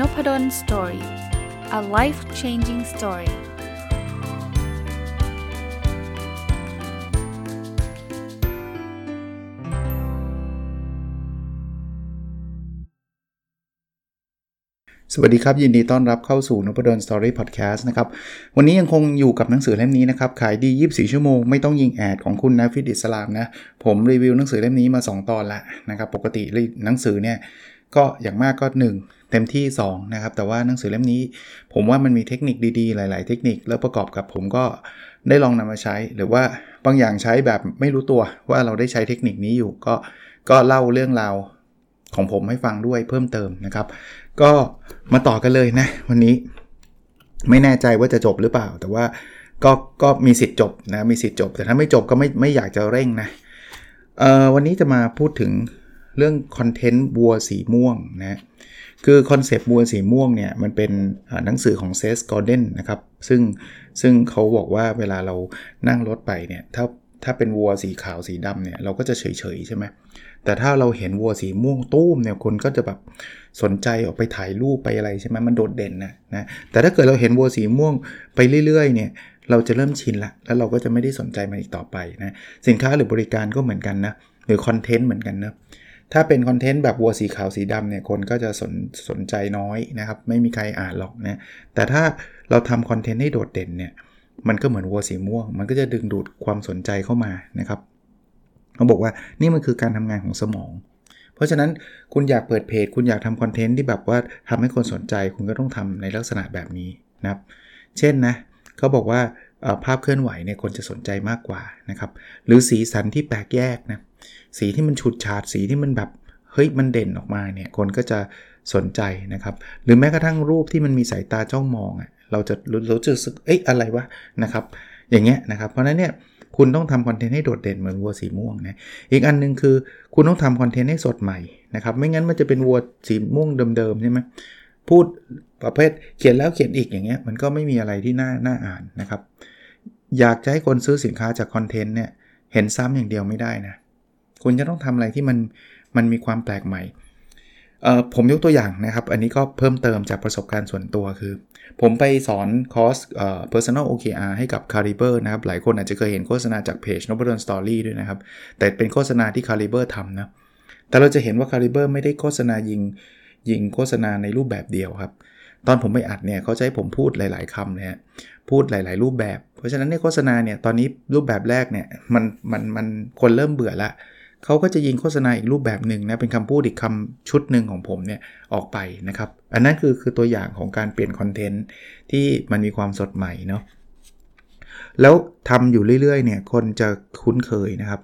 Nopadol Story a life changing story สวัสดีครับ ยินดีต้อนรับเข้าสู่นพดล Story Podcast นะครับ วันนี้ยังคงอยู่กับหนังสือเล่มนี้นะครับ ขายดี 24 ชั่วโมง ไม่ต้องยิงแอดของคุณนะฟิดิสลามนะ ผมรีวิวหนังสือเล่มนี้มา 2 ตอนแล้วนะครับ ปกติหนังสือเนี่ย ก็อย่างมากก็ 1 เต็มที่2นะครับแต่ว่าหนังสือเล่มนี้ ผมว่ามันมีเทคนิคดีๆ หลาย ๆ เทคนิคแล้วประกอบกับผมก็ได้ลองนำมาใช้ หรือว่าบางอย่างใช้แบบไม่รู้ตัวว่าเราได้ใช้เทคนิคนี้อยู่ ก็ก็เล่าเรื่องราวของผมให้ฟังด้วยเพิ่มเติมนะครับ ก็มาต่อกันเลยนะวันนี้ไม่แน่ใจว่าจะจบหรือเปล่า แต่ว่าก็ก็มีสิทธิ์จบนะมีสิทธิ์จบ แต่ถ้าไม่จบก็ไม่ไม่อยากจะเร่งนะเอ่อวันนี้จะมาพูดถึง เรื่องคอนเทนต์วัวสีม่วงนะคือคอนเซปต์วัวสีม่วงเนี่ยมันเป็นหนังสือของ Seth Godin นะครับซึ่งซึ่งเขาบอกว่าเวลาเรานั่งรถไปเนี่ยถ้าถ้าเป็นวัวสีขาวสีดำเนี่ยเราก็จะเฉยๆใช่ไหมแต่ถ้าเราเห็นวัวสีม่วงตุ้มเนี่ยคนก็จะแบบสนใจออกไปถ่ายรูปไปอะไรใช่ไหมมันโดดเด่นนะนะแต่ถ้าเกิดเราเห็นวัวสีม่วงไปเรื่อยๆเนี่ยเราจะเริ่มชินละแล้วเราก็จะไม่ได้สนใจมันอีกต่อไปนะสินค้าหรือบริการก็เหมือนกันนะหรือคอนเทนต์เหมือนกันนะ ถ้าเป็นคอนเทนต์แบบวัวสีขาวสีดำเนี่ยคนก็จะสนสนใจน้อยนะครับ ไม่มีใครอ่านหรอกนะแต่ถ้าเราทำคอนเทนต์ให้โดดเด่นเนี่ยมันก็เหมือนวัวสีม่วง มันก็จะดึงดูดความสนใจเข้ามานะครับเขาบอกว่านี่มันคือการทำงานของสมอง เพราะฉะนั้นคุณอยากเปิดเพจ คุณอยากทำคอนเทนต์ที่แบบว่าทำให้คนสนใจ คุณก็ต้องทำในลักษณะแบบนี้นะครับ เช่นนะเขาบอกว่า ภาพเคลื่อนไหวเนี่ยคนจะสนใจมากกว่านะครับ หรือสีสันที่แปลกแยกนะสีที่มันฉุดฉาดสีที่มันแบบเฮ้ยมันเด่นออกมาเนี่ยคนก็จะสนใจนะครับ หรือแม้กระทั่งรูปที่มันมีสายตาจ้องมองอะเราจะเราจะรู้สึกเอ๊ะอะไรวะนะครับ อย่างเงี้ยนะครับ เพราะนั้นเนี่ยคุณต้องทำคอนเทนต์ให้โดดเด่นเหมือนวัวสีม่วงนะอีกอันนึงคือคุณต้องทำคอนเทนต์ให้สดใหม่นะครับ ไม่งั้นมันจะเป็นวัวสีม่วงเดิมๆใช่ไหมพูดประเภทเขียนแล้วเขียนอีกอย่างเงี้ยมันก็ไม่มีอะไรที่น่าน่าอ่านนะครับ อยากจะให้คนซื้อสินค้าจากคอนเทนต์เนี่ยเห็นซ้ำอย่างเดียวไม่ได้นะ คุณจะต้องทำอะไรที่มันมันมีความแปลกใหม่ ผมยกตัวอย่างนะครับ อันนี้ก็เพิ่มเติมจากประสบการณ์ส่วนตัวคือ ผมไปสอนคอร์ส personal OKR ให้กับ Caliber นะครับ หลายคนอาจจะเคยเห็นโฆษณาจากเพจ n o b l e Story ด้วยนะครับ แต่เป็นโฆษณาที่ Caliber ทำนะ แต่เราจะเห็นว่า Caliber ไม่ได้โฆษณายิงยิงโฆษณาในรูปแบบเดียวครับ ตอนผมไปอัดเนี่ยเขาใช้ผมพูดหลาย ๆคำนะฮะพูดหลาย ๆ รูปแบบ เพราะฉะนั้นในโฆษณาเนี่ยตอนนี้รูปแบบแรกเนี่ยมันมันมันคนเริ่มเบื่อละเขาก็จะยิงโฆษณาอีกรูปแบบหนึ่งนะเป็นคำพูดอีกคำชุดหนึ่งของผมเนี่ยออกไปนะครับ อันนั้นคือคือตัวอย่างของการเปลี่ยนคอนเทนต์ที่มันมีความสดใหม่เนาะแล้วทำอยู่เรื่อย ๆ เนี่ยคนจะคุ้นเคยนะครับ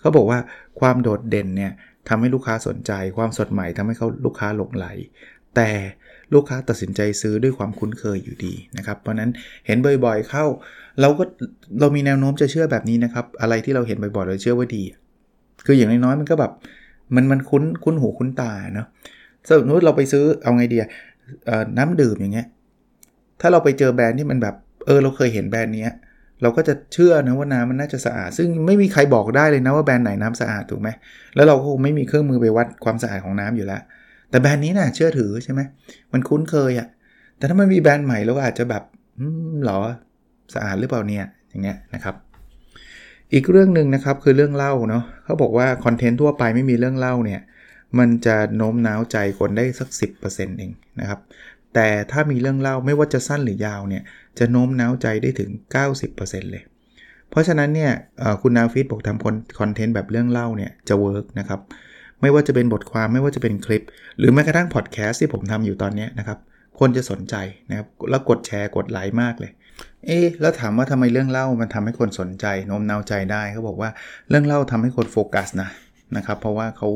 เขาบอกว่าความโดดเด่นเนี่ยทำให้ลูกค้าสนใจ ความสดใหม่ทำให้เขาลูกค้าหลงไหล แต่ ลูกค้าตัดสินใจซื้อด้วยความคุ้นเคยอยู่ดีนะครับเพราะนั้นเห็นบ่อยๆเข้า เราก็เรามีแนวโน้มจะเชื่อแบบนี้นะครับ อะไรที่เราเห็นบ่อยๆเราเชื่อว่าดี คืออย่างน้อยๆมันก็แบบมันมันคุ้นคุ้นหูคุ้นตาเนาะสมมติเราไปซื้อเอาไงเดียน้ำดื่มอย่างเงี้ยถ้าเราไปเจอแบรนด์ที่มันแบบเออเราเคยเห็นแบรนด์นี้เราก็จะเชื่อนะว่าน้ำมันน่าจะสะอาด ซึ่งไม่มีใครบอกได้เลยนะว่าแบรนด์ไหนน้ำสะอาดถูกไหมแล้วเราก็ไม่มีเครื่องมือไปวัดความสะอาดของน้ำอยู่แล้ว แต่แบรนด์นี้นะ่ะเชื่อถือใช่ไหมมันคุ้นเคยอะ่ะแต่ถ้ามันมีแบรนด์ใหม่เราอาจจะแบบอืมหรอสะอาดหรือเปล่าเนี่ยอย่างเงี้ยนะครับ อีกเรื่องหนึ่งนะครับคือเรื่องเล่าเนาะเขาบอกว่าคอนเทนต์ทั่วไปไม่มีเรื่องเล่าเนี่ยมันจะโน้มน้าวใจคนได้สัก 10%เองนะครับแต่ถ้ามีเรื่องเล่าไม่ว่าจะสั้นหรือยาวเนี่ยจะโน้มน้าวใจได้ถึง 90%เลย เพราะฉะนั้นเนี่ยคุณนาฟิตบอกทำคอนเทนต์แบบเรื่องเล่าเนี่ยจะ work นะครับ ไม่ว่าจะเป็นบทความไม่ว่าจะเป็นคลิป หรือแม้กระทั่งพอดแคสต์ที่ผมทำอยู่ตอนนี้นะครับคนจะสนใจนะครับแล้วกดแชร์กดไลค์มากเลย เอ๊แล้วถามว่าทำไมเรื่องเล่ามันทำให้คนสนใจโน้มน้าวใจได้เขาบอกว่าเรื่องเล่าทำให้คนโฟกัสนะนะครับเพราะว่าเขา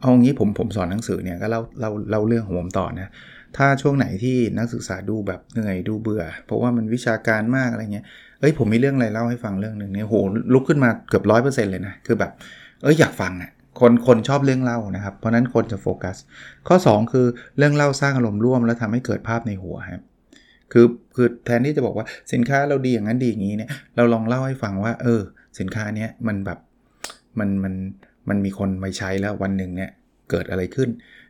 เอางี้ผมผมสอนหนังสือเนี่ยก็เล่าเล่าเล่าเรื่องของผมต่อนะถ้าช่วงไหนที่นักศึกษาดูแบบเหนื่อยดูเบื่อ เพราะว่ามันวิชาการมากอะไรเงี้ยเอ้ยผมมีเรื่องอะไรเล่าให้ฟังเรื่องหนึ่งเนี่ยโหลุกขึ้นมาเกือบร้อยเปอร์เซ็นต์เลยนะคือแบบเอ้ยอยากฟังอะ่ะ คนคนชอบเรื่องเล่านะครับ เพราะนั้นคนจะโฟกัส ข้อ 2 คือเรื่องเล่าสร้างอารมณ์ร่วม แล้วทำให้เกิดภาพในหัวครับคือคือแทนที่จะบอกว่าสินค้าเราดีอย่างนั้นดีอย่างนี้เนี่ยเราลองเล่าให้ฟังว่า เออ สินค้าเนี้ยมันแบบมันมันมันมีคนมาใช้แล้ววันหนึ่งเนี่ยเกิดอะไรขึ้น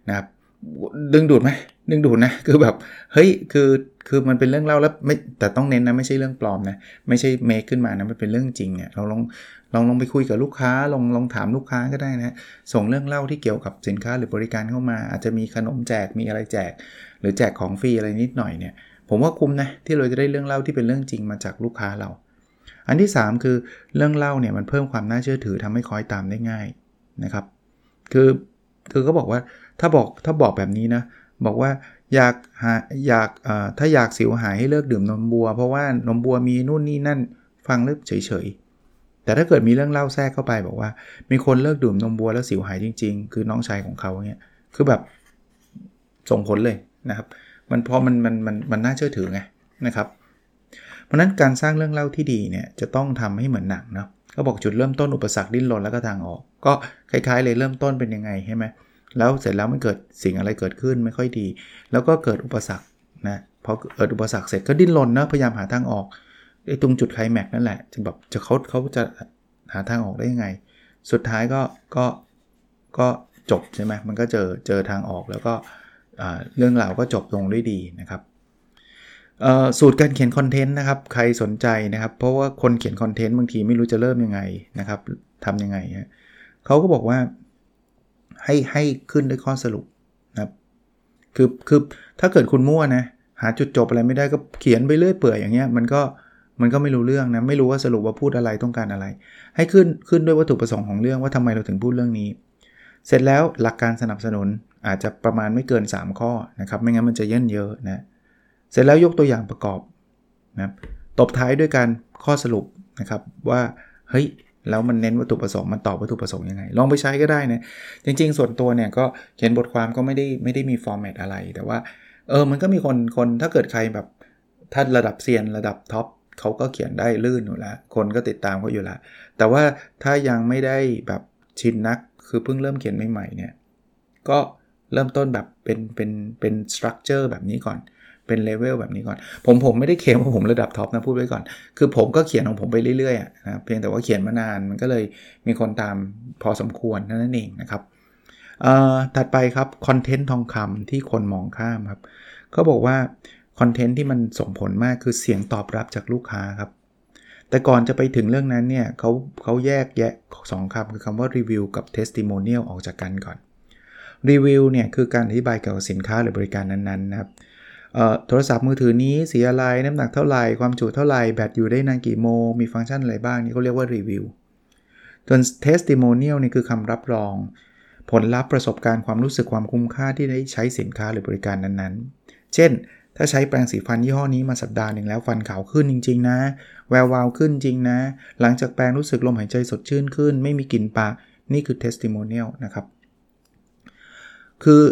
นะครับดึงดูดไหมดึงดูดนะคือแบบเฮ้ยคือคือมันเป็นเรื่องเล่าแล้วไม่แต่ต้องเน้นนะไม่ใช่เรื่องปลอมนะไม่ใช่เมคขึ้นมานะมันเป็นเรื่องจริงเนี่ยเราลอง ลองลองไปคุยกับลูกค้าลองลองถามลูกค้าก็ได้นะส่งเรื่องเล่าที่เกี่ยวกับสินค้าหรือบริการเข้ามา อาจจะมีขนมแจกมีอะไรแจก หรือแจกของฟรีอะไรนิดหน่อยเนี่ยผมว่าคุ้มนะที่เราจะได้เรื่องเล่าที่เป็นเรื่องจริงมาจากลูกค้าเรา อันที่ 3 คือเรื่องเล่าเนี่ยมันเพิ่มความน่าเชื่อถือทำให้คอยตามได้ง่ายนะครับ คือคือก็บอกว่าถ้าบอกถ้าบอกแบบนี้นะบอกว่าอยากหาอยากถ้าอยากสิวหายให้เลิกดื่มนมบัว เพราะว่านมบัวมีนู่นนี่นั่นฟังเลิกเฉย แต่ถ้าเกิดมีเรื่องเล่าแทรกเข้าไปบอกว่า มีคนเลิกดื่มนมบัวแล้วสิวหายจริง ๆ คือน้องชายของเขาเนี่ยคือแบบส่งผลเลยนะครับ มันพอมันมันมันมันน่าเชื่อถือไงนะครับ เพราะนั้นการสร้างเรื่องเล่าที่ดีเนี่ยจะต้องทำให้เหมือนหนังเนาะก็บอกจุดเริ่มต้นอุปสรรคดิ้นรนแล้วก็ทางออก ก็คล้ายๆ เลยเริ่มต้นเป็นยังไงใช่ไหมแล้วเสร็จแล้วมันเกิดสิ่งอะไรเกิดขึ้นไม่ค่อยดี แล้วก็เกิดอุปสรรคนะพอเกิดอุปสรรคเสร็จก็ดิ้นรนนะพยายามหาทางออก ไอ้ตรงจุดไคลแม็กนั่นแหละจะแบบจะเขาเขาจะหาทางออกได้ยังไง สุดท้ายก็ก็ก็จบใช่ไหมมันก็เจอเจอทางออกแล้วก็เรื่องราวก็จบลงด้วยดีนะครับสูตรการเขียนคอนเทนต์นะครับ ใครสนใจนะครับ เพราะว่าคนเขียนคอนเทนต์บางทีไม่รู้จะเริ่มยังไงนะครับทำยังไงฮะเขาก็บอกว่าให้ให้ขึ้นด้วยข้อสรุปนะครับคือคือถ้าเกิดคุณมั่วนะหาจุดจบอะไรไม่ได้ก็เขียนไปเรื่อยเปื่อยอย่างเงี้ยมันก็ มันก็ไม่รู้เรื่องนะ ไม่รู้ว่าสรุปว่าพูดอะไรต้องการอะไร ให้ขึ้นขึ้นด้วยวัตถุประสงค์ของเรื่องว่าทำไมเราถึงพูดเรื่องนี้ เสร็จแล้วหลักการสนับสนุนอาจจะประมาณไม่เกิน 3 ข้อนะครับ ไม่งั้นมันจะเย่นเยอะนะ เสร็จแล้วยกตัวอย่างประกอบนะตบท้ายด้วยการข้อสรุปนะครับว่าเฮ้ยแล้วมันเน้นวัตถุประสงค์มันตอบวัตถุประสงค์ยังไง ลองไปใช้ก็ได้นะจริง ๆ ส่วนตัวเนี่ยก็เขียนบทความก็ไม่ได้ไม่ได้มีฟอร์แมตอะไร แต่ว่าเออมันก็มีคนคนถ้าเกิดใครแบบถ้าระดับเซียนระดับท็อป เขาก็เขียนได้ลื่นอยู่แล้ว คนก็ติดตามเขาอยู่แล้ว แต่ว่าถ้ายังไม่ได้แบบชินนัก คือเพิ่งเริ่มเขียนใหม่ๆเนี่ย ก็เริ่มต้นแบบเป็นเป็นเป็น structure แบบนี้ก่อน เป็นเลเวลแบบนี้ก่อน ผมผมไม่ได้เขียนว่าผมระดับท็อปนะพูดไว้ก่อน คือผมก็เขียนของผมไปเรื่อยๆนะเพียงแต่ว่าเขียนมานานมันก็เลยมีคนตามพอสมควรนั่นเองนะครับถัดไปครับคอนเทนต์ทองคำที่คนมองข้ามครับเขาบอกว่า คอนเทนต์ที่มันส่งผลมากคือเสียงตอบรับจากลูกค้าครับ แต่ก่อนจะไปถึงเรื่องนั้นเนี่ยเขาเขาแยกแยะสองคำคือคำว่ารีวิวกับ testimonial ออกจากกันก่อนรีวิวเนี่ยคือการอธิบายเกี่ยวกับสินค้าหรือบริการนั้นๆนะครับโทรศัพท์มือถือนี้สีอะไรน้ำหนักเท่าไหร่ความจุเท่าไหร่แบตอยู่ได้นานกี่โมงมีฟังก์ชันอะไรบ้างนี่เขาเรียกว่ารีวิวส่วน testimonial นี่คือคำรับรอง ผลลัพธ์ประสบการณ์ความรู้สึกความคุ้มค่าที่ได้ใช้สินค้าหรือบริการนั้นๆ เช่น ถ้าใช้แปรงสีฟันยี่ห้อนี้มาสัปดาห์หนึ่งแล้วฟันขาวขึ้นจริง ๆ นะ แวววาวขึ้นจริงนะ หลังจากแปรงรู้สึกลมหายใจสดชื่นขึ้น ไม่มีกลิ่นปากนี่คือ testimonial นะครับ คือ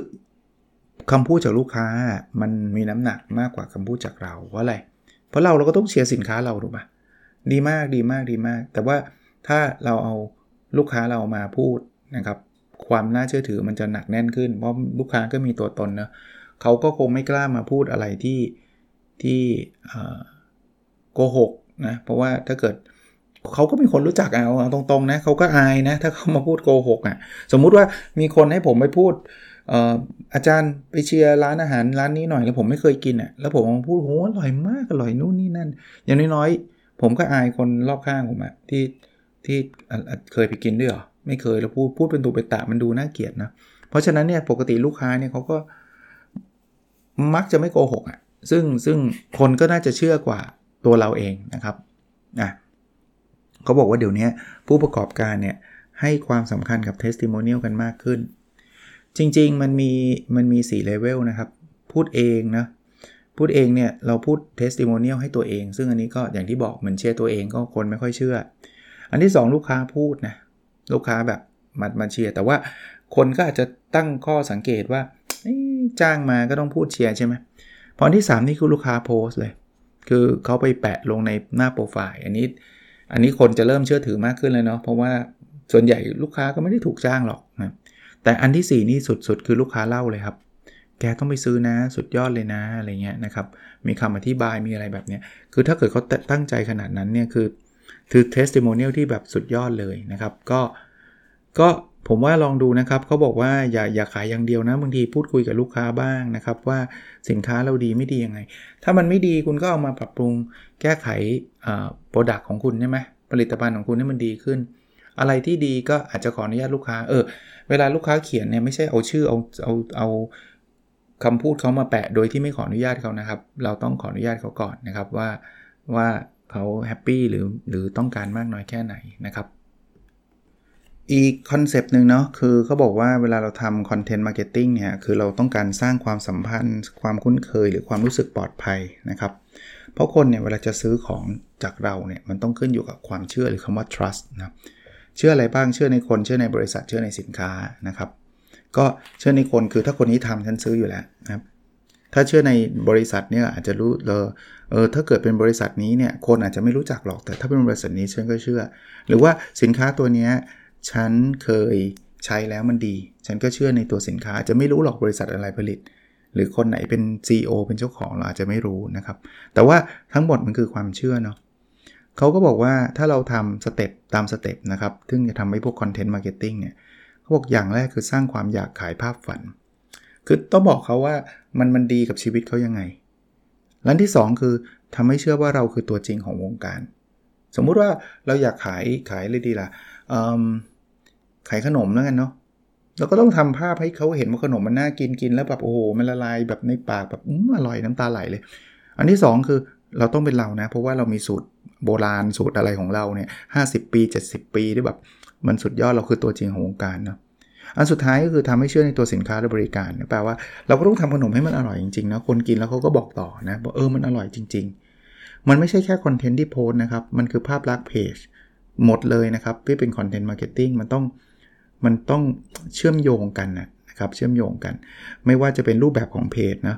คำพูดจากลูกค้ามันมีน้ำหนักมากกว่าคำพูดจากเราเพราะอะไร เพราะเราเราก็ต้องเชียร์สินค้าเราถูกปะดีมากดีมากดีมาก แต่ว่าถ้าเราเอาลูกค้าเรามาพูดนะครับ ความน่าเชื่อถือมันจะหนักแน่นขึ้น เพราะลูกค้าก็มีตัวตนเนะ เขาก็คงไม่กล้ามาพูดอะไรที่ที่โกหกนะเพราะว่าถ้าเกิดเขาก็มีคนรู้จักเอาตรงๆนะเขาก็อายนะถ้าเขามาพูดโกหกอะสมมุติว่ามีคนให้ผมไปพูดอาจารย์ไปเชียร์ร้านอาหารร้านนี้หน่อยแล้วผมไม่เคยกินอะแล้วผมพูดโหอร่อยมากอร่อยนู่นนี่นั่น อย่างน้อยๆ ผมก็อายคนรอบข้างผมอะที่ที่เคยไปกินด้วยหรอไม่เคยแล้วพูดพูดเป็นตุเป็นตะมันดูน่าเกลียดนะเพราะฉะนั้นเนี่ยปกติลูกค้าเนี่ยเขาก็ มักจะไม่โกหกอะซึ่งซึ่งคนก็น่าจะเชื่อกว่าตัวเราเองนะครับอะเขาบอกว่าเดี๋ยวนี้ผู้ประกอบการเนี่ยให้ความสำคัญกับ testimonial กันมากขึ้น จริงๆ มันมีมันมี4เลเวลนะครับ พูดเองนะ พูดเองเนี่ยเราพูด testimonial ให้ตัวเอง ซึ่งอันนี้ก็อย่างที่บอกเหมือนเชื่อตัวเองก็คนไม่ค่อยเชื่อ อันที่ 2 ลูกค้าพูดนะ ลูกค้าแบบมามาเชียร์แต่ว่าคนก็อาจจะตั้งข้อสังเกตว่า จ้างมาก็ต้องพูดเชียร์ใช่ไหมพอที่ 3 นี่คือลูกค้าโพสเลย คือเขาไปแปะลงในหน้าโปรไฟล์ อันนี้ อันนี้คนจะเริ่มเชื่อถือมากขึ้นเลยเนาะ เพราะว่าส่วนใหญ่ลูกค้าก็ไม่ได้ถูกจ้างหรอกนะ แต่อันที่ 4 นี่สุดๆ คือลูกค้าเล่าเลยครับ แกต้องไปซื้อนะ สุดยอดเลยนะ อะไรเงี้ยนะครับ มีคำอธิบาย มีอะไรแบบเนี้ย คือถ้าเกิดเขาตั้งใจขนาดนั้นเนี่ย คือ คือ testimonial ที่แบบสุดยอดเลยนะครับ ก็ ก็ ผมว่าลองดูนะครับเขาบอกว่าอย่าอย่าขายอย่างเดียวนะบางทีพูดคุยกับลูกค้าบ้างนะครับ ว่าสินค้าเราดีไม่ดียังไง ถ้ามันไม่ดีคุณก็เอามาปรับปรุงแก้ไข product ของคุณใช่ไหมผลิตภัณฑ์ของคุณให้มันดีขึ้น อะไรที่ดีก็อาจจะขออนุญาตลูกค้าเออเวลาลูกค้าเขียนเนี่ยไม่ใช่เอาชื่อเอาเอาเอาคำพูดเขามาแปะโดยที่ไม่ขออนุญาตเขานะครับ เราต้องขออนุญาตเขาก่อนนะครับว่าว่าเขา happy หรือหรือต้องการมากน้อยแค่ไหนนะครับ อีกคอนเซปต์หนึ่งเนาะคือเขาบอกว่าเวลาเราทำ content marketing เนี่ย คือเราต้องการสร้างความสัมพันธ์ ความคุ้นเคยหรือความรู้สึกปลอดภัยนะครับ เพราะคนเนี่ยเวลาจะซื้อของจากเราเนี่ยมันต้องขึ้นอยู่กับความเชื่อหรือคำว่า trust นะเชื่ออะไรบ้างเชื่อในคนเชื่อในบริษัทเชื่อในสินค้านะครับ ก็เชื่อในคนคือถ้าคนนี้ทำฉันซื้ออยู่แล้วนะครับถ้าเชื่อในบริษัทเนี่ยอาจจะรู้เลยเออถ้าเกิดเป็นบริษัทนี้เนี่ยคนอาจจะไม่รู้จักหรอกแต่ถ้าเป็นบริษัทนี้ฉันก็เชื่อ หรือว่าสินค้าตัวนี้ ฉันเคยใช้แล้วมันดี ฉันก็เชื่อในตัวสินค้าจะไม่รู้หรอกบริษัทอะไรผลิต หรือคนไหนเป็น CEO เป็นเจ้าของเราอาจจะไม่รู้นะครับ แต่ว่าทั้งหมดมันคือความเชื่อเนาะเขาก็บอกว่าถ้าเราทำ step ตาม step นะครับ ซึ่งจะทำให้พวก content marketing เนี่ยเขาบอกอย่างแรกคือสร้างความอยากขายภาพฝัน คือต้องบอกเขาว่ามันมันดีกับชีวิตเขายังไงและที่ 2 คือทำให้เชื่อว่าเราคือตัวจริงของวงการ สมมุติว่าเราอยากขายขายเลยดีล่ะ ขายขนมแล้วกันเนาะเราก็ต้องทำภาพให้เขาเห็นว่าขนมมันน่ากินกินแล้วแบบโอ้โหมันละลายแบบในปากแบบอือร่อยน้ำตาไหลเลย อันที่ 2 คือเราต้องเป็นเรานะ เพราะว่าเรามีสูตรโบราณสูตรอะไรของเราเนี่ยห้ปี 70 ปีที่แบบมันสุดยอดเราคือตัวจริงของวงการเนาะอันสุดท้ายก็คือทำให้เชื่อในตัวสินค้าและบริการแปลว่าเราก็ต้องทำขนมให้มันอร่อยจริงๆนะคนกินแล้วเขาก็บอกต่อนะบอกเออมันอร่อยจริง ๆ มันไม่ใช่แค่คอนเทนต์ที่โพสนะครับมันคือภาพลักษณ์เพจหมดเลยนะครับที่เป็น content marketing มันต้อง มันต้องเชื่อมโยงกันนะครับเชื่อมโยงกัน ไม่ว่าจะเป็นรูปแบบของเพจนะ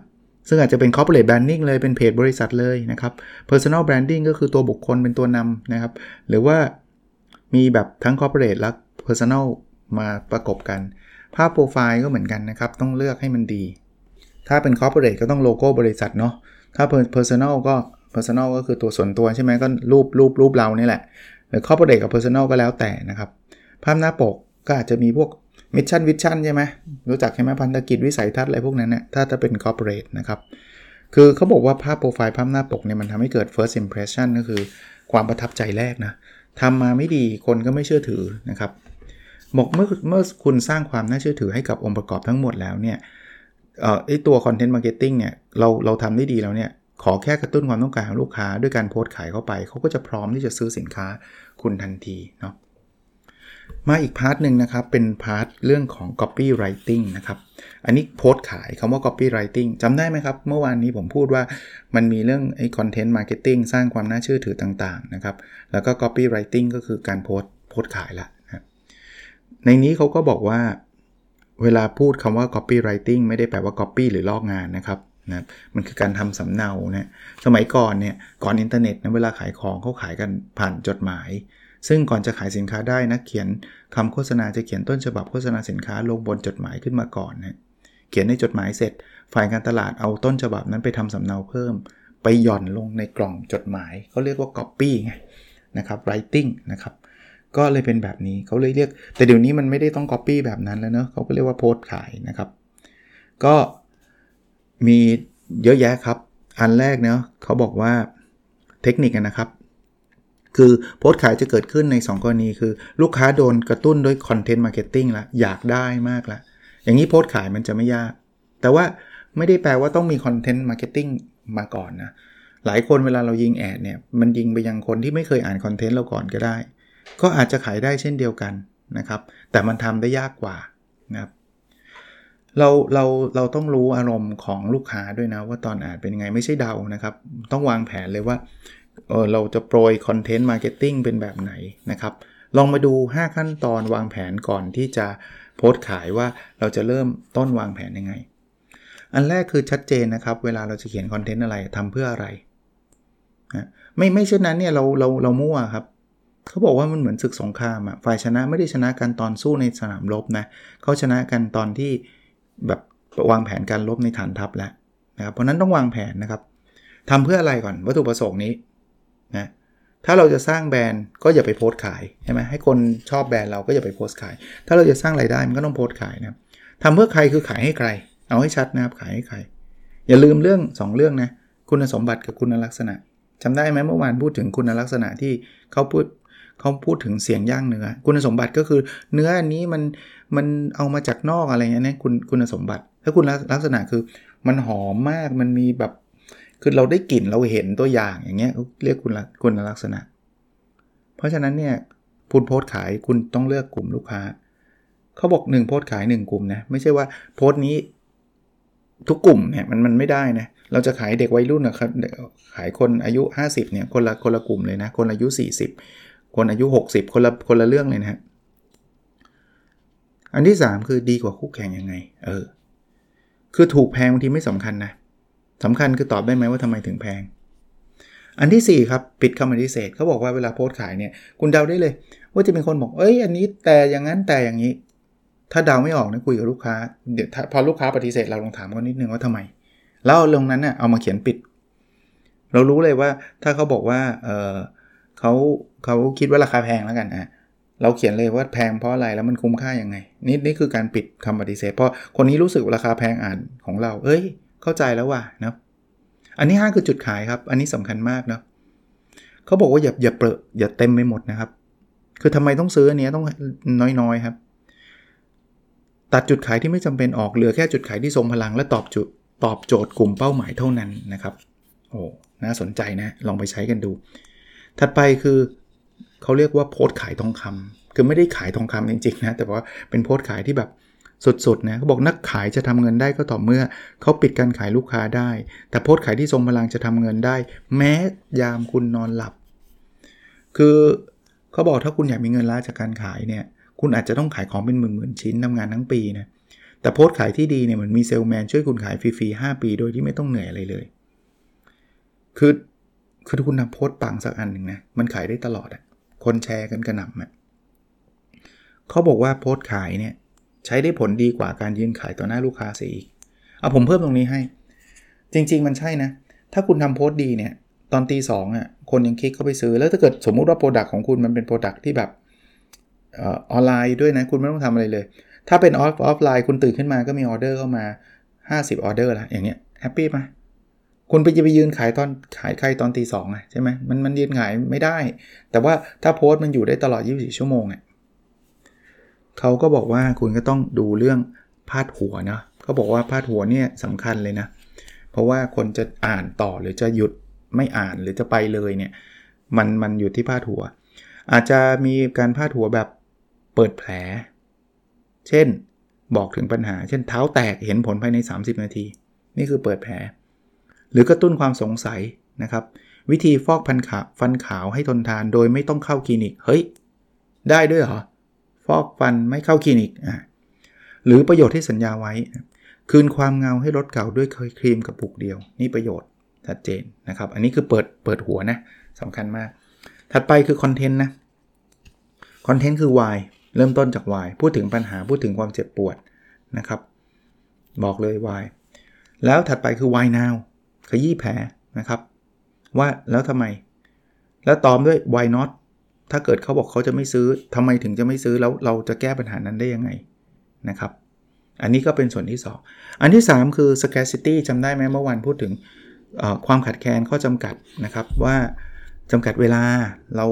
ซึ่งอาจจะเป็น corporate branding เลยเป็นเพจบริษัทเลยนะครับ personal branding ก็คือตัวบุคคลเป็นตัวนำนะครับ หรือว่ามีแบบทั้ง corporate และ personal มาประกบกัน ภาพโปรไฟล์ก็เหมือนกันนะครับ ต้องเลือกให้มันดี ถ้าเป็น corporate ก็ต้องโลโก้บริษัทเนาะถ้า personal ก็ personal ก็คือตัวส่วนตัวใช่ไหมก็รูปรูปรูปเรานี่แหละ หรือ corporate กับ personal ก็แล้วแต่นะครับ ภาพหน้าปก ก็อาจจะมีพวก mission vision ใช่ไหมรู้จักใช่ไหมพันธกิจวิสัยทัศน์อะไรพวกนั้นเนี่ยถ้าจะเป็น corporate นะครับ คือเขาบอกว่าภาพโปรไฟล์ภาพหน้าปกเนี่ยมันทำให้เกิด first impression ก็คือความประทับใจแรกนะทำมาไม่ดีคนก็ไม่เชื่อถือนะครับบอกเมื่อเมื่อคุณสร้างความน่าเชื่อถือให้กับองค์ประกอบทั้งหมดแล้วเนี่ยเอ่อไอตัว content marketing เนี่ยเราเราทำได้ดีแล้วเนี่ยขอแค่กระตุ้นความต้องการของลูกค้า ด้วยการโพสต์ขายเข้าไป เขาก็จะพร้อมที่จะซื้อสินค้าคุณทันทีเนาะ มาอีก part หนึ่งนะครับ เป็น part เรื่องของ copywriting นะครับ อันนี้โพสต์ขายคำว่า copywriting จำได้ไหมครับ เมื่อวานนี้ผมพูดว่ามันมีเรื่องไอ้ content marketing สร้างความน่าเชื่อถือต่างๆนะครับ แล้วก็ copywriting ก็คือการโพสต์โพสต์ขายละนะในนี้เขาก็บอกว่า เวลาพูดคำว่า copywriting ไม่ได้แปลว่า copy หรือลอกงานนะครับนะมันคือการทำสำเนานะสมัยก่อนเนี่ยก่อนอินเทอร์เน็ตนะเวลาขายของเขาขายกันผ่านจดหมาย ซึ่งก่อนจะขายสินค้าได้นักเขียนคำโฆษณาจะเขียนต้นฉบับโฆษณาสินค้าลงบนจดหมายขึ้นมาก่อนนะเขียนในจดหมายเสร็จ ฝ่ายการตลาดเอาต้นฉบับนั้นไปทำสำเนาเพิ่ม ไปหย่อนลงในกล่องจดหมายเขาเรียกว่า copy ไงนะครับ writing นะครับก็เลยเป็นแบบนี้เขาเลยเรียก แต่เดี๋ยวนี้มันไม่ได้ต้อง copy แบบนั้นแล้วเนาะเขาก็เรียกว่าโพสต์ขายนะครับ ก็มีเยอะแยะครับ อันแรกเนาะเขาบอกว่าเทคนิคนะครับ คือโพสต์ขายจะเกิดขึ้นใน 2 กรณีคือ ลูกค้าโดนกระตุ้นด้วย content marketing ละอยากได้มากละ อย่างนี้โพสต์ขายมันจะไม่ยาก แต่ว่าไม่ได้แปลว่าต้องมี content marketingมาก่อนนะ หลายคนเวลาเรายิงแอดเนี่ย มันยิงไปยังคนที่ไม่เคยอ่านคอนเทนต์เราก่อนก็ได้ ก็อาจจะขายได้เช่นเดียวกันนะครับ แต่มันทำได้ยากกว่านะครับเราเราเราต้องรู้อารมณ์ของลูกค้าด้วยนะว่าตอนอ่านเป็นยังไงไม่ใช่เดานะครับ ต้องวางแผนเลยว่า เออเราจะโปรย content marketing เป็นแบบไหนนะครับ ลองมาดู 5 ขั้นตอนวางแผนก่อนที่จะโพสต์ขายว่าเราจะเริ่มต้นวางแผนยังไง อันแรกคือชัดเจนนะครับ เวลาเราจะเขียนคอนเทนต์อะไรทำเพื่ออะไรนะไม่ไม่เช่นนั้นเนี่ยเราเราเรามั่วครับเขาบอกว่ามันเหมือนศึกสงครามอะฝ่ายชนะไม่ได้ชนะกันตอนสู้ในสนามรบนะเขาชนะกันตอนที่แบบวางแผนการรบในฐานทัพแล้วนะครับเพราะนั้นต้องวางแผนนะครับทำเพื่ออะไรก่อนวัตถุประสงค์นี้ นะถ้าเราจะสร้างแบรนด์ก็อย่าไปโพสต์ขายใช่ไหมให้คนชอบแบรนด์เราก็อย่าไปโพสต์ขาย ถ้าเราจะสร้างไรายได้มันก็ต้องโพสต์ขายนะทำเพื่อใครคือขายให้ใคร เอาให้ชัดนะครับขายให้ใคร อย่าลืมเรื่อง 2 เรื่องนะคุณสมบัติกับคุณลักษณะจำได้ไหมเมื่อวานพูดถึงคุณลักษณะที่เขาพูดเขาพูดถึงเสียงย่างเนื้อ คุณสมบัติก็คือเนื้ออันนี้มันมันเอามาจากนอกอะไรเงี้ยนะคุณคุณสมบัติ ถ้าคุณลักษณะคือมันหอมมากมันมีแบบ คือเราได้กลิ่นเราเห็นตัวอย่างอย่างเงี้ยเรียกคุณคุณลักษณะ เพราะฉะนั้นเนี่ยคุณโพสต์ขายคุณต้องเลือกกลุ่มลูกค้า เขาบอก 1 โพสต์ขาย 1 กลุ่มนะ ไม่ใช่ว่าโพสต์นี้ทุกกลุ่มเนี่ยมันมันไม่ได้นะ เราจะขายเด็กวัยรุ่นนะครับขายคนอายุ 50เนี่ยคนละคนละกลุ่มเลยนะ คนอายุ 40 คนอายุ 60 คนละคนละเรื่องเลยนะฮะอันที่ 3 คือดีกว่าคู่แข่งยังไง เออ คือถูกแพงบางทีไม่สำคัญนะ สำคัญคือตอบได้ไหมว่าทำไมถึงแพง อันที่ 4 ครับ ปิดคำปฏิเสธเขาบอกว่าเวลาโพสขายเนี่ยคุณเดาได้เลย ว่าจะเป็นคนบอกเอ้ยอันนี้แต่อย่างนั้นแต่อย่างนี้ ถ้าเดาไม่ออกนะคุยกับลูกค้าเดี๋ยวพอลูกค้าปฏิเสธเราลองถามเขานิดนึงว่าทำไมแล้วลงนั้นเน่ยเอามาเขียนปิด เรารู้เลยว่าถ้าเขาบอกว่าเออเขาเขาคิดว่าราคาแพงแล้วกันอะเราเขียนเลยว่าแพงเพราะอะไรแล้วมันคุ้มค่ายังไงนี่นี่คือการปิดคำปฏิเสธเพราะคนนี้รู้สึกราคาแพงอ่านของเรา เอ้ย เข้าใจแล้วว่ะนะอันนี้ 5 คือจุดขายครับ อันนี้สำคัญมากนะเขาบอกว่าอย่าอย่าเปรอะอย่าเต็มไปหมดนะครับ คือทำไมต้องซื้ออันนี้ต้องน้อยๆครับ ตัดจุดขายที่ไม่จำเป็นออกเหลือแค่จุดขายที่ทรงพลัง และตอบจุดตอบโจทย์กลุ่มเป้าหมายเท่านั้นนะครับโอ้น่าสนใจนะ ลองไปใช้กันดู ถัดไปคือเขาเรียกว่าโพสต์ขายทองคำคือไม่ได้ขายทองคำจริงๆนะ แต่ว่าเป็นโพสต์ขายที่แบบ สุดๆนะเขาบอกนักขายจะทำเงินได้ก็ต่อเมื่อเขาปิดการขายลูกค้าได้ แต่โพสขายที่ทรงพลังจะทำเงินได้ แม้ยามคุณนอนหลับ คือเขาบอกถ้าคุณอยากมีเงินล้าจากการขายเนี่ยคุณอาจจะต้องขายของเป็นหมื่นๆชิ้นทำงานทั้งปีนะแต่โพสขายที่ดีเนี่ยมันมีเซลแมนช่วยคุณขายฟรีๆ5ปี โดยที่ไม่ต้องเหนื่อยอะไรเลย คือคือถ้าคุณทำโพสต์ปังสักอันหนึ่งนะมันขายได้ตลอดอะคนแชร์กันกระหน่ำอะเขาบอกว่าโพสต์ขายเนี่ย ใช้ได้ผลดีกว่าการยืนขายต่อหน้าลูกค้าเสียอีก เอาผมเพิ่มตรงนี้ให้ จริง ๆ มันใช่นะ ถ้าคุณทำโพสต์ดีเนี่ย ตอนตีสองอะ คนยังคลิกเข้าไปซื้อ แล้วถ้าเกิดสมมุติว่า product ของคุณมันเป็น product ที่แบบออนไลน์ด้วยนะ คุณไม่ต้องทำอะไรเลย ถ้าเป็นออฟออฟไลน์คุณตื่นขึ้นมาก็มีออเดอร์เข้ามา 50ออเดอร์ละอย่างเงี้ย happy ไหมคุณไปจะไปยืนขายตอนขายใครตอนตีสองอะใช่ไหมมันมันยืนขายไม่ได้ แต่ว่าถ้าโพสต์มันอยู่ได้ตลอด 24 ชั่วโมงอะ เขาก็บอกว่าคุณก็ต้องดูเรื่องพาดหัวนะเขาบอกว่าพาดหัวเนี่ยสำคัญเลยนะ เพราะว่าคนจะอ่านต่อหรือจะหยุดไม่อ่านหรือจะไปเลยเนี่ยมันมันอยู่ที่พาดหัว อาจจะมีการพาดหัวแบบเปิดแผล เช่นบอกถึงปัญหา เช่นเท้าแตกเห็นผลภายใน 30 นาที นี่คือเปิดแผล หรือกระตุ้นความสงสัยนะครับ วิธีฟอกฟันขาวฟันขาวให้ทนทานโดยไม่ต้องเข้าคลินิก เฮ้ย ได้ด้วยเหรอ ฟอกฟันไม่เข้าคลินิกอะหรือประโยชน์ที่สัญญาไว้ คืนความเงาให้รถเก่าด้วยเคยครีมกับปุกเดียว นี่ประโยชน์ชัดเจนนะครับ อันนี้คือเปิดเปิดหัวนะสำคัญมาก ถัดไปคือคอนเทนต์นะคอนเทนต์คือ why เริ่มต้นจาก why พูดถึงปัญหาพูดถึงความเจ็บปวดนะครับ บอกเลย why แล้วถัดไปคือ why now ขยี้แผลนะครับ ว่าแล้วทำไม แล้วตอมด้วย why not ถ้าเกิดเขาบอกเขาจะไม่ซื้อทำไมถึงจะไม่ซื้อแล้วเราจะแก้ปัญหานั้นได้ยังไงนะครับ อันนี้ก็เป็นส่วนที่ 2 อันที่ 3 คือ scarcity จำได้ไหมเมื่อวานพูดถึงความขัดแคลนข้อจำกัดนะครับว่าจำกัดเวลาเรา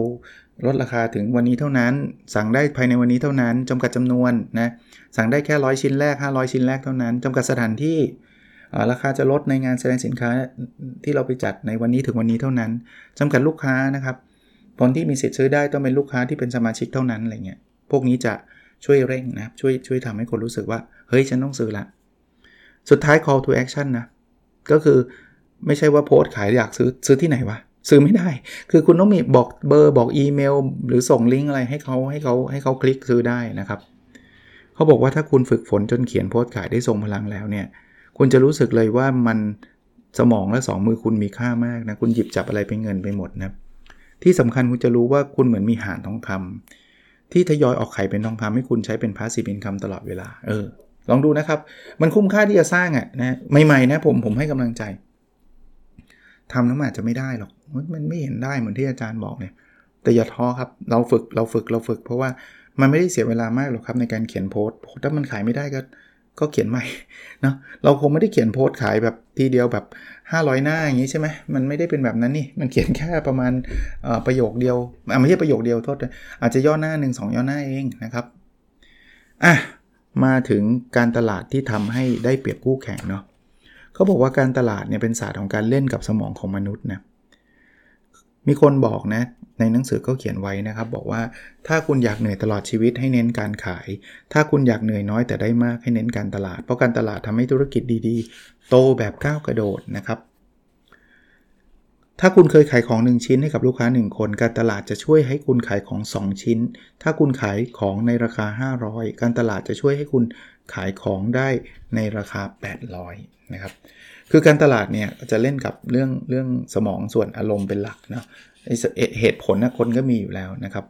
ลดราคาถึงวันนี้เท่านั้น สั่งได้ภายในวันนี้เท่านั้นจำกัดจำนวนนะสั่งได้แค่ร้อยชิ้นแรก 500 ชิ้นแรกเท่านั้นจำกัดสถานที่ราคาจะลดในงานแสดงสินค้าที่เราไปจัดในวันนี้ถึงวันนี้เท่านั้นจำกัดลูกค้านะครับ คนที่มีสิทธิ์ซื้อได้ต้องเป็นลูกค้าที่เป็นสมาชิกเท่านั้นอะไรเงี้ย พวกนี้จะช่วยเร่งนะช่วยช่วยทำให้คนรู้สึกว่า เฮ้ย ฉันต้องซื้อละ สุดท้าย call to action นะ ก็คือไม่ใช่ว่าโพสต์ขายอยากซื้อซื้อที่ไหนวะ ซื้อไม่ได้ คือคุณต้องมีบอกเบอร์บอกอีเมล หรือส่งลิงก์อะไรให้เขาให้เขาให้เขาคลิกซื้อได้นะครับเขาบอกว่าถ้าคุณฝึกฝนจนเขียนโพสต์ขายได้ทรงพลังแล้วเนี่ย คุณจะรู้สึกเลยว่ามันสมองและสองมือคุณมีค่ามากนะคุณหยิบจับอะไรเป็นเงินไปหมดนะ ที่สำคัญคุณจะรู้ว่าคุณเหมือนมีห่านทองคำที่ทยอยออกไข่เป็นทองคำให้คุณใช้เป็น passive income ตลอดเวลา เออ ลองดูนะครับ มันคุ้มค่าที่จะสร้างอะ่ะนะใหม่ๆนะผมผมให้กำลังใจทำแล้วมันอาจจะไม่ได้หรอก มันไม่เห็นได้เหมือนที่อาจารย์บอกเนี่ย แต่อย่าท้อครับ เราฝึกเราฝึกเราฝึก เพราะว่ามันไม่ได้เสียเวลามากหรอกครับในการเขียนโพสต์ถ้ามันขายไม่ได้ก็ ก็เขียนใหม่นะเราคงไม่ได้เขียนโพสต์ขายแบบทีเดียวแบบ 500 หน้าอย่างนี้ใช่ไหมมันไม่ได้เป็นแบบนั้นนี่มันเขียนแค่ประมาณประโยคเดียวไม่ใช่ประโยคเดียวโทษอาจจะย่อหน้า 1 2 ย่อหน้าเองนะครับอะมาถึงการตลาดที่ทำให้ได้เปรียบคู่แข่งเนาะเขาบอกว่าการตลาดเนี่ยเป็นศาสตร์ของการเล่นกับสมองของมนุษย์นะมีคนบอกนะ ในหนังสือก็เขียนไว้นะครับ บอกว่าถ้าคุณอยากเหนื่อยตลอดชีวิตให้เน้นการขาย ถ้าคุณอยากเหนื่อยน้อยแต่ได้มากให้เน้นการตลาด เพราะการตลาดทำให้ธุรกิจดีๆ โตแบบก้าวกระโดดนะครับ ถ้าคุณเคยขายของ 1 ชิ้นให้กับลูกค้า 1 คน การตลาดจะช่วยให้คุณขายของ 2 ชิ้น ถ้าคุณขายของในราคา 500 การตลาดจะช่วยให้คุณขายของได้ในราคา 800นะครับคือการตลาดเนี่ยจะเล่นกับเรื่องเรื่องสมองส่วนอารมณ์เป็นหลักนะ เหตุผลนะคนก็มีอยู่แล้วนะครับ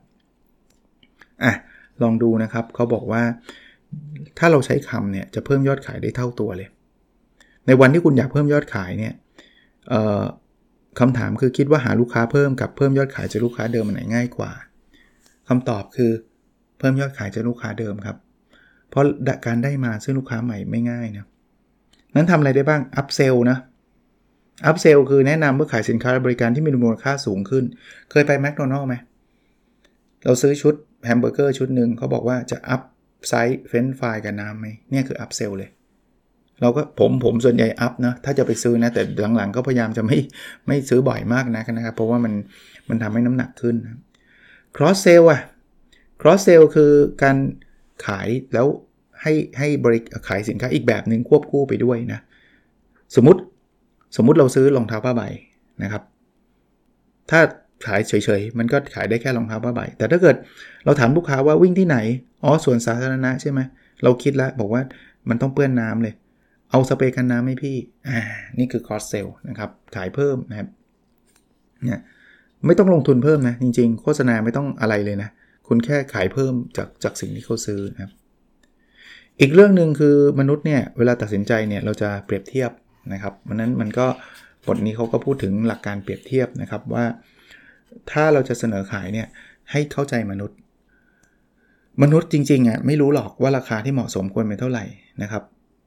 อะลองดูนะครับเขาบอกว่าถ้าเราใช้คำเนี่ยจะเพิ่มยอดขายได้เท่าตัวเลย ในวันที่คุณอยากเพิ่มยอดขายเนี่ยคำถามคือคิดว่าหาลูกค้าเพิ่มกับเพิ่มยอดขายจากลูกค้าเดิมมันไหนง่ายกว่าคำตอบคือเพิ่มยอดขายจากลูกค้าเดิมครับ เพราะการได้มาซึ่งลูกค้าใหม่ไม่ง่ายนะนั้นทำอะไรได้บ้าง upsell นะ upsell คือแนะนำเพื่อขายสินค้าและบริการที่มีมูลค่าสูงขึ้น เคยไปแมคโดนัลล์ไหม เราซื้อชุดแฮมเบอร์เกอร์ชุดหนึ่งเขาบอกว่าจะ upsize เฟรนช์ฟรายส์กับน้ำไหมเนี่ยคือ upsell เลย เราก็ผมผมส่วนใหญ่ up นะ ถ้าจะไปซื้อนะ แต่หลังๆก็พยายามจะไม่ไม่ซื้อบ่อยมากนะนะครับ เพราะว่ามันมันทำให้น้ำหนักขึ้น cross sell อะ cross sell คือการขายแล้วให้ให้บริขายสินค้าอีกแบบหนึ่งควบคู่ไปด้วยนะ สมมติ สมมุติเราซื้อรองเท้าผ้าใบนะครับ ถ้าขายเฉยๆ มันก็ขายได้แค่รองเท้าผ้าใบ แต่ถ้าเกิดเราถามลูกค้าว่าวิ่งที่ไหน อ๋อสวนสาธารณะใช่ไหม เราคิดแล้วบอกว่ามันต้องเปื้อนน้ำเลย เอาสเปรย์กันน้ำให้พี่ อ่า นี่คือคอสเซลนะครับ ขายเพิ่มนะครับ เนี่ยไม่ต้องลงทุนเพิ่มนะ จริงๆ โฆษณาไม่ต้องอะไรเลยนะ คุณแค่ขายเพิ่มจากจากสิ่งที่เขาซื้อนะครับ อีกเรื่องหนึ่งคือมนุษย์เนี่ย เวลาตัดสินใจเนี่ย เราจะเปรียบเทียบ นะครับเพราะนั้นมันก็บทนี้เขาก็พูดถึงหลักการเปรียบเทียบนะครับว่า ถ้าเราจะเสนอขายเนี่ยให้เข้าใจมนุษย์ มนุษย์จริงๆอะไม่รู้หรอกว่าราคาที่เหมาะสมควรเป็นเท่าไหร่นะครับ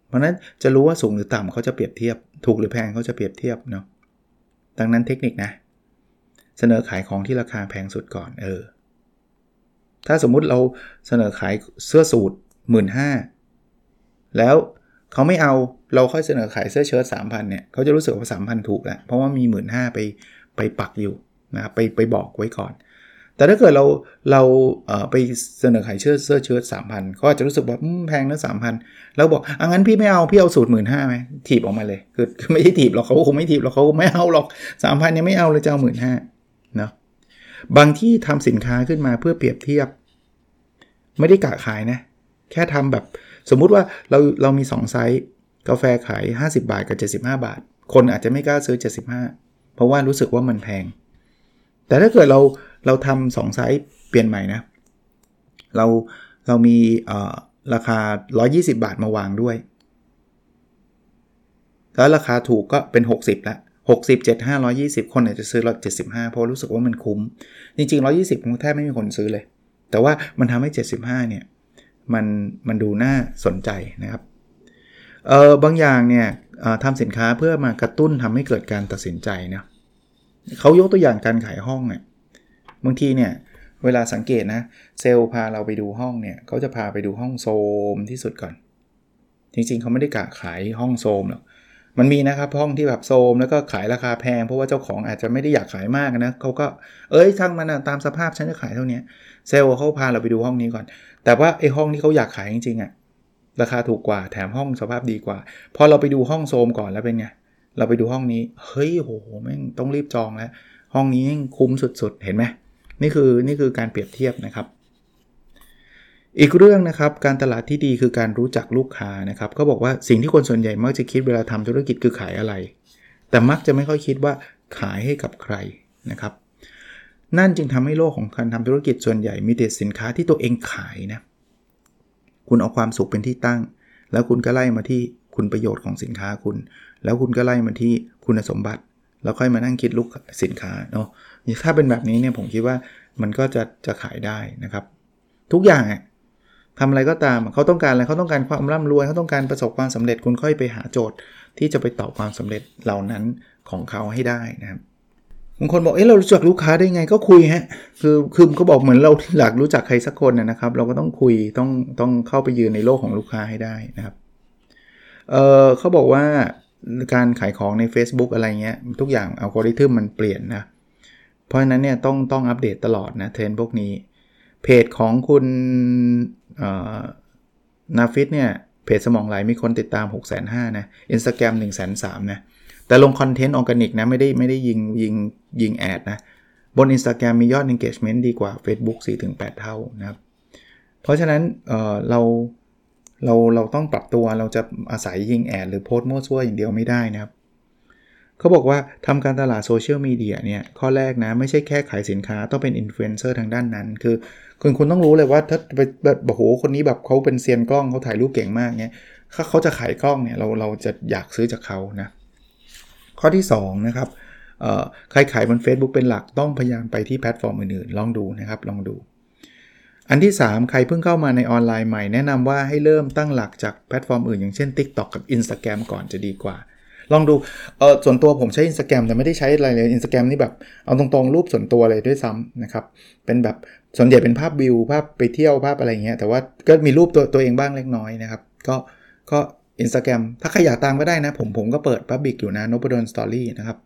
เพราะนั้นจะรู้ว่าสูงหรือต่ำเขาจะเปรียบเทียบ ถูกหรือแพงเขาจะเปรียบเทียบเนาะดังนั้นเทคนิคนะ เสนอขายของที่ราคาแพงสุดก่อนเออถ้าสมมุติเราเสนอขายเสื้อสูทหมื่นห้าแล้วเขาไม่เอา เราค่อยเสนอขายเสื้อเชิ้ตสามพันเนี่ยเขาจะรู้สึกว่าสามพันถูกแล้วเพราะว่ามีหมื่นห้าไปไปปักอยู่นะครับไปไปบอกไว้ก่อน แต่ถ้าเกิดเราเราเอ่อไปเสนอขายเสื้อเสื้อเชิ้ตสามพันเขาอาจจะรู้สึกว่าแพงนะสามพันแล้วบอกอะงั้นพี่ไม่เอาพี่เอาสูตรหมื่นห้าไหมถีบออกมาเลยคือไม่ใช่ถีบหรอกเขาคงไม่ถีบหรอกเขาไม่เอาหรอกสามพันยังไม่เอาเลยจะเอาหมื่นห้าเนาะบางที่ทำสินค้าขึ้นมาเพื่อเปรียบเทียบ ไม่ได้กะขายนะ แค่ทำแบบสมมุติว่าเราเรามี2ไซส์ กาแฟขาย 50 บาทกับ 75 บาท คนอาจจะไม่กล้าซื้อ 75 เพราะว่ารู้สึกว่ามันแพง แต่ถ้าเกิดเราเราทำสองไซส์เปลี่ยนใหม่นะ เราเรามีราคา 120 บาทมาวางด้วย แล้วราคาถูกก็เป็น 60ละ60 75 120 คนอาจจะซื้อรถ75เพราะรู้สึกว่ามันคุ้ม จริงๆ 120มันแทบไม่มีคนซื้อเลย แต่ว่ามันทำให้ 75 เนี่ย มันมันดูน่าสนใจนะครับ เออบางอย่างเนี่ยทำสินค้าเพื่อมากระตุ้นทำให้เกิดการตัดสินใจนะเขายกตัวอย่างการขายห้องเนี่ยบางทีเนี่ยเวลาสังเกตนะเซลล์พาเราไปดูห้องเนี่ยเขาจะพาไปดูห้องโซมที่สุดก่อน จริงๆเขาไม่ได้กะขายห้องโซมหรอกมันมีนะครับห้องที่แบบโซมแล้วก็ขายราคาแพง เพราะว่าเจ้าของอาจจะไม่ได้อยากขายมากนะเขาก็เอ้ยช่างมันนะตามสภาพฉันจะขายเท่านี้เซลล์เขาพาเราไปดูห้องนี้ก่อน แต่ว่าไอ้ห้องที่เขาอยากขายจริงๆอะ ราคาถูกกว่าแถมห้องสภาพดีกว่า พอเราไปดูห้องโซมก่อนแล้วเป็นไง เราไปดูห้องนี้ เฮ้ยโหแม่งต้องรีบจองแล้ว ห้องนี้คุ้มสุดๆ เห็นไหมนี่คือนี่คือการเปรียบเทียบนะครับ อีกเรื่องนะครับ การตลาดที่ดีคือการรู้จักลูกค้านะครับเขาบอกว่าสิ่งที่คนส่วนใหญ่มักจะคิดเวลาทำธุรกิจคือขายอะไร แต่มักจะไม่ค่อยคิดว่าขายให้กับใครนะครับ นั่นจึงทำให้โลกของการทำธุรกิจส่วนใหญ่มีแต่สินค้าที่ตัวเองขายนะ คุณเอาความสุขเป็นที่ตั้ง แล้วคุณก็ไล่มาที่คุณประโยชน์ของสินค้าคุณ แล้วคุณก็ไล่มาที่คุณสมบัติ แล้วค่อยมานั่งคิดลุกสินค้าเนาะถ้าเป็นแบบนี้เนี่ยผมคิดว่ามันก็จะจะขายได้นะครับ ทุกอย่างอะทำอะไรก็ตามเขาต้องการอะไรเขาต้องการความร่ำรวยเขาต้องการประสบความสำเร็จคุณค่อยไปหาโจทย์ ที่จะไปตอบความสำเร็จเหล่านั้นของเขาให้ได้นะครับ บางคนบอกเอ้เรารู้จักลูกค้าได้ไงก็คุยฮะคือคือเขาบอกเหมือนเราอยากรู้จักใครสักคนนะครับ เราก็ต้องคุยต้องต้องเข้าไปยืนในโลกของลูกค้าให้ได้นะครับเออเขาบอกว่าการขายของใน Facebook อะไรเงี้ยทุกอย่างอัลกอริทึมมันเปลี่ยนนะเพราะฉะนั้นเนี่ยต้องต้องอัปเดตตลอดนะเทรนพวกนี้ เพจของคุณนาฟิดเนี่ยเพจสมองไหลมีคนติดตาม 6 5 0 0 0นะอินสตาแกรม1 3 0 0 0นะ แต่ลงคอนเทนต์ออร์แกนิกนะไม่ได้ไม่ได้ยิงยิงยิงแอดนะ บน Instagram มียอด engagement ดีกว่า Facebook 4-8 เท่านะครับ เพราะฉะนั้นเราเราเราต้องปรับตัวเราจะอาศัยยิงแอดหรือโพสต์มั่วซั่วอย่างเดียวไม่ได้นะครับเขาบอกว่าทำการตลาดโซเชียลมีเดียเนี่ย ข้อแรกนะ ไม่ใช่แค่ขายสินค้าต้องเป็นอินฟลูเอนเซอร์ทางด้านนั้น คือคุณคุณต้องรู้เลยว่าถ้าไปแบบโอ้โหคนนี้แบบเขาเป็นเซียนกล้องเขาถ่ายรูปเก่งมากเนี่ยถ้าเขาจะขายกล้องเนี่ยเราเราจะอยากซื้อจากเขานะ ข้อที่2นะครับใครขายบน Facebook เป็นหลักต้องพยายามไปที่แพลตฟอร์มอื่นๆ ลองดูนะครับลองดู อันที่ 3 ใครเพิ่งเข้ามาในออนไลน์ใหม่แนะนำว่าให้เริ่มตั้งหลักจากแพลตฟอร์มอื่นอย่างเช่น TikTok กับ Instagram ก่อนจะดีกว่า ลองดูเออส่วนตัวผมใช้ Instagram แต่ไม่ได้ใช้อะไรเลย Instagram นี่แบบเอาตรงๆรูปส่วนตัวเลยด้วยซ้ำนะครับเป็นแบบส่วนใหญ่เป็นภาพวิวภาพไปเที่ยวภาพอะไรเงี้ยแต่ว่าก็มีรูปตัวตัวเองบ้างเล็กน้อยนะครับก็ก็ อินสตาแกรมถ้าใครอยากตามก็ได้นะ ผมผมก็เปิด Public อยู่นะนพดล Story นะครับ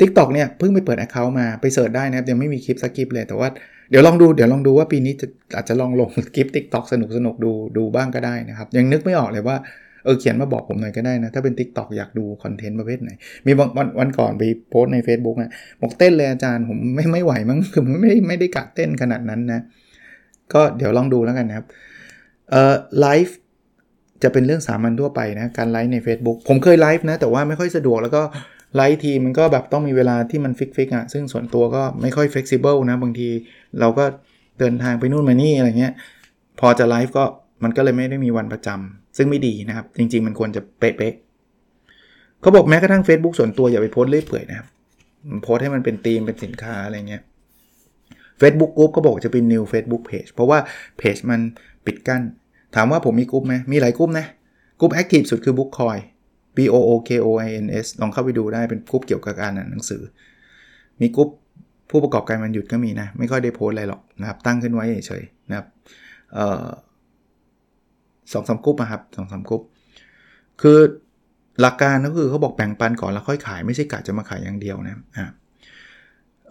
TikTok เนี่ยเพิ่งไปเปิด Account มาไป search ได้นะครับยังไม่มีคลิปสักคลิปเลยแต่ว่าเดี๋ยวลองดูเดี๋ยวลองดูว่าปีนี้จะอาจจะลองลงคลิป TikTok สนุกสนุกดูดูบ้างก็ได้นะครับ ยังนึกไม่ออกเลยว่าเออเขียนมาบอกผมหน่อยก็ได้นะ ถ้าเป็น TikTok อยากดูคอนเทนต์ประเภทไหน มีวันวันวันก่อนไปโพสต์ใน Facebook นะบอกเต้นเลยอาจารย์ผมไม่ไม่ไหวมั้งคือไม่ไม่ได้กะเต้นขนาดนั้นนะ ก็เดี๋ยวลองดูแล้วกันนะครับเอ่อไลฟ์ จะเป็นเรื่องสามัญทั่วไปนะการไลฟ์ใน Facebook ผมเคยไลฟ์นะ แต่ว่าไม่ค่อยสะดวกแล้วก็ไลฟ์ทีมันก็แบบต้องมีเวลาที่มัน fix fix อะซึ่งส่วนตัวก็ไม่ค่อย flexible นะ บางทีเราก็เดินทางไปนู่นมานี่อะไรเงี้ย พอจะไลฟ์ก็มันก็เลยไม่ได้มีวันประจำซึ่งไม่ดีนะครับ จริง ๆ มันควรจะเป๊ะๆเขาบอกแม้กระทั่ง Facebook ส่วนตัวอย่าไปโพสเรื่อยเปื่อยนะครับโพสให้มันเป็นธีมเป็นสินค้าอะไรเงี้ย Facebook Group ก็บอกจะเป็น new Facebook Page เพราะว่าเพจมันปิดกั้น ถามว่าผมมีกลุ่มไหมมีหลายกลุ่มนะกลุ่มแอคทีฟสุดคือ Bookcoin B O O K O I N S ลองเข้าไปดูได้เป็นกลุ่มเกี่ยวกับการอ่านหนังสือ มีกลุ่มผู้ประกอบการมันหยุดก็มีนะ ไม่ค่อยได้โพสอะไรหรอกนะครับ ตั้งขึ้นไว้เฉยๆนะครับสองสามกลุ่มนะครับสองสามกลุ่มคือหลักการก็คือเขาบอกแบ่งปันก่อนแล้วค่อยขายไม่ใช่กะจะมาขายอย่างเดียวนะอ่า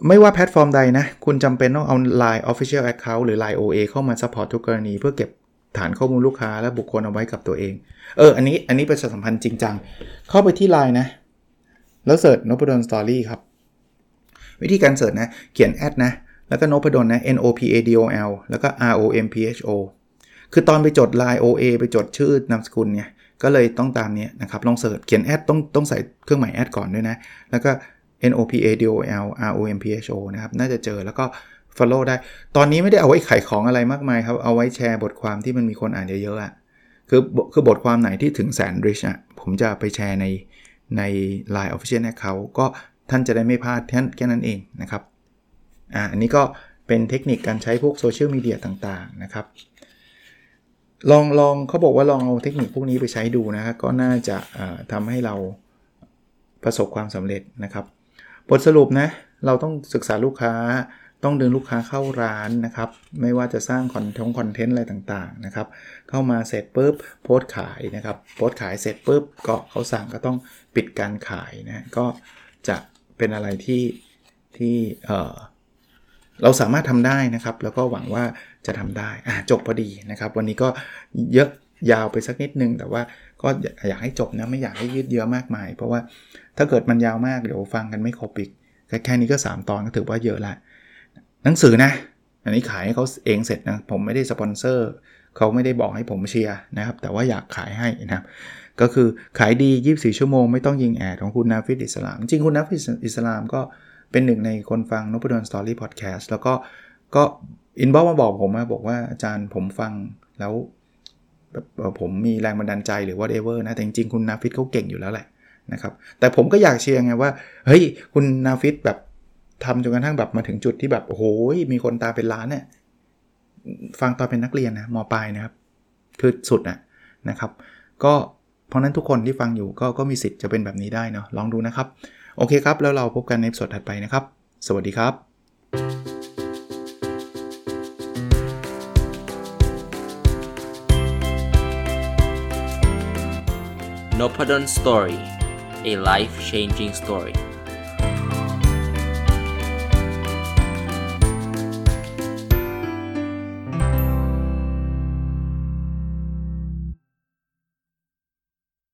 ไม่ว่าแพลตฟอร์มใดนะ คุณจำเป็นต้องเอา Line Official Account หรือ Line OA เข้ามา support ทุกกรณีเพื่อเก็บ ฐานข้อมูลลูกค้าและบุคคลเอาไว้กับตัวเอง เออ อันนี้ อันนี้ประชาสัมพันธ์จริงจัง เข้าไปที่ไลน์นะ แล้ว search นพดล Story ครับ วิธีการ search นะ เขียนแอดนะ แล้วก็นพดลนะ N O P A D O L แล้วก็ R O M P H O คือตอนไปจด Line O A ไปจดชื่อนามสกุลเนี่ย ก็เลยต้องตามนี้นะครับ ลองเสิร์ช เขียนแอดต้องต้องใส่เครื่องหมายแอดก่อนด้วยนะ แล้วก็ N O P A D O L R O M P H O นะครับ น่าจะเจอ แล้วก็ Follow ได้ ตอนนี้ไม่ได้เอาไว้ขายของอะไรมากมายครับ เอาไว้แชร์บทความที่มันมีคนอ่านเยอะๆอะคือคือบทความไหนที่ถึงแสนริชอะผมจะไปแชร์ในใน Line Official Account ก็ท่านจะได้ไม่พลาดแค่นั้นเองนะครับอ่าอันนี้ก็เป็นเทคนิคการใช้พวกโซเชียลมีเดียต่างๆนะครับ ลองลองเขาบอกว่าลองเอาเทคนิคพวกนี้ไปใช้ดูนะครับก็น่าจะทำให้เราประสบความสำเร็จนะครับ บทสรุปนะ เราต้องศึกษาลูกค้า ต้องดึงลูกค้าเข้าร้านนะครับ ไม่ว่าจะสร้างคอนเทนต์คอนเทนต์อะไรต่างๆนะครับ เข้ามาเสร็จปุ๊บโพสขายนะครับ โพสขายเสร็จปุ๊บก็เขาสั่งก็ต้องปิดการขายนะก็จะเป็นอะไรที่ที่เออเราสามารถทำได้นะครับ แล้วก็หวังว่าจะทำได้อ่จบพอดีนะครับ วันนี้ก็เยอะยาวไปสักนิดนึง แต่ว่าก็อยากให้จบนะไม่อยากให้ยืดเยอะมากมาย เพราะว่าถ้าเกิดมันยาวมากเดี๋ยวฟังกันไม่ครบอีกแค่นี้ก็ 3 ตอนก็ถือว่าเยอะละ หนังสือนะ อันนี้ขายให้เขาเองเสร็จนะ ผมไม่ได้สปอนเซอร์เขาไม่ได้บอกให้ผมเชียร์นะครับ แต่ว่าอยากขายให้นะครับ ก็คือขายดี 24 ชั่วโมงไม่ต้องยิงแอดของคุณนาฟิดอิสลาม จริงคุณนาฟิดอิสลามก็เป็นหนึ่งในคนฟังนพดล Story พอดแคสต์แล้วก็ก็ inbox มาบอกผมมาบอกว่าอาจารย์ผมฟังแล้วผมมีแรงบันดาลใจหรือว่าเอเวอร์นะ แต่จริงๆคุณนาฟิดเขาเก่งอยู่แล้วแหละนะครับ แต่ผมก็อยากเชียร์ไงว่า เฮ้ย คุณนาฟิดแบบ ทำจนกระทั่งแบบมาถึงจุดที่แบบโอ้โหมีคนตามเป็นล้านเนี่ยฟังตอนเป็นนักเรียนนะมปลายนะครับ คือสุดนะนะครับ ก็เพราะนั้นทุกคนที่ฟังอยู่ก็ก็มีสิทธิ์จะเป็นแบบนี้ได้เนาะลองดูนะครับ โอเคครับ แล้วเราพบกันในสดถัดไปนะครับ สวัสดีครับ n o p a d o n Story a life changing story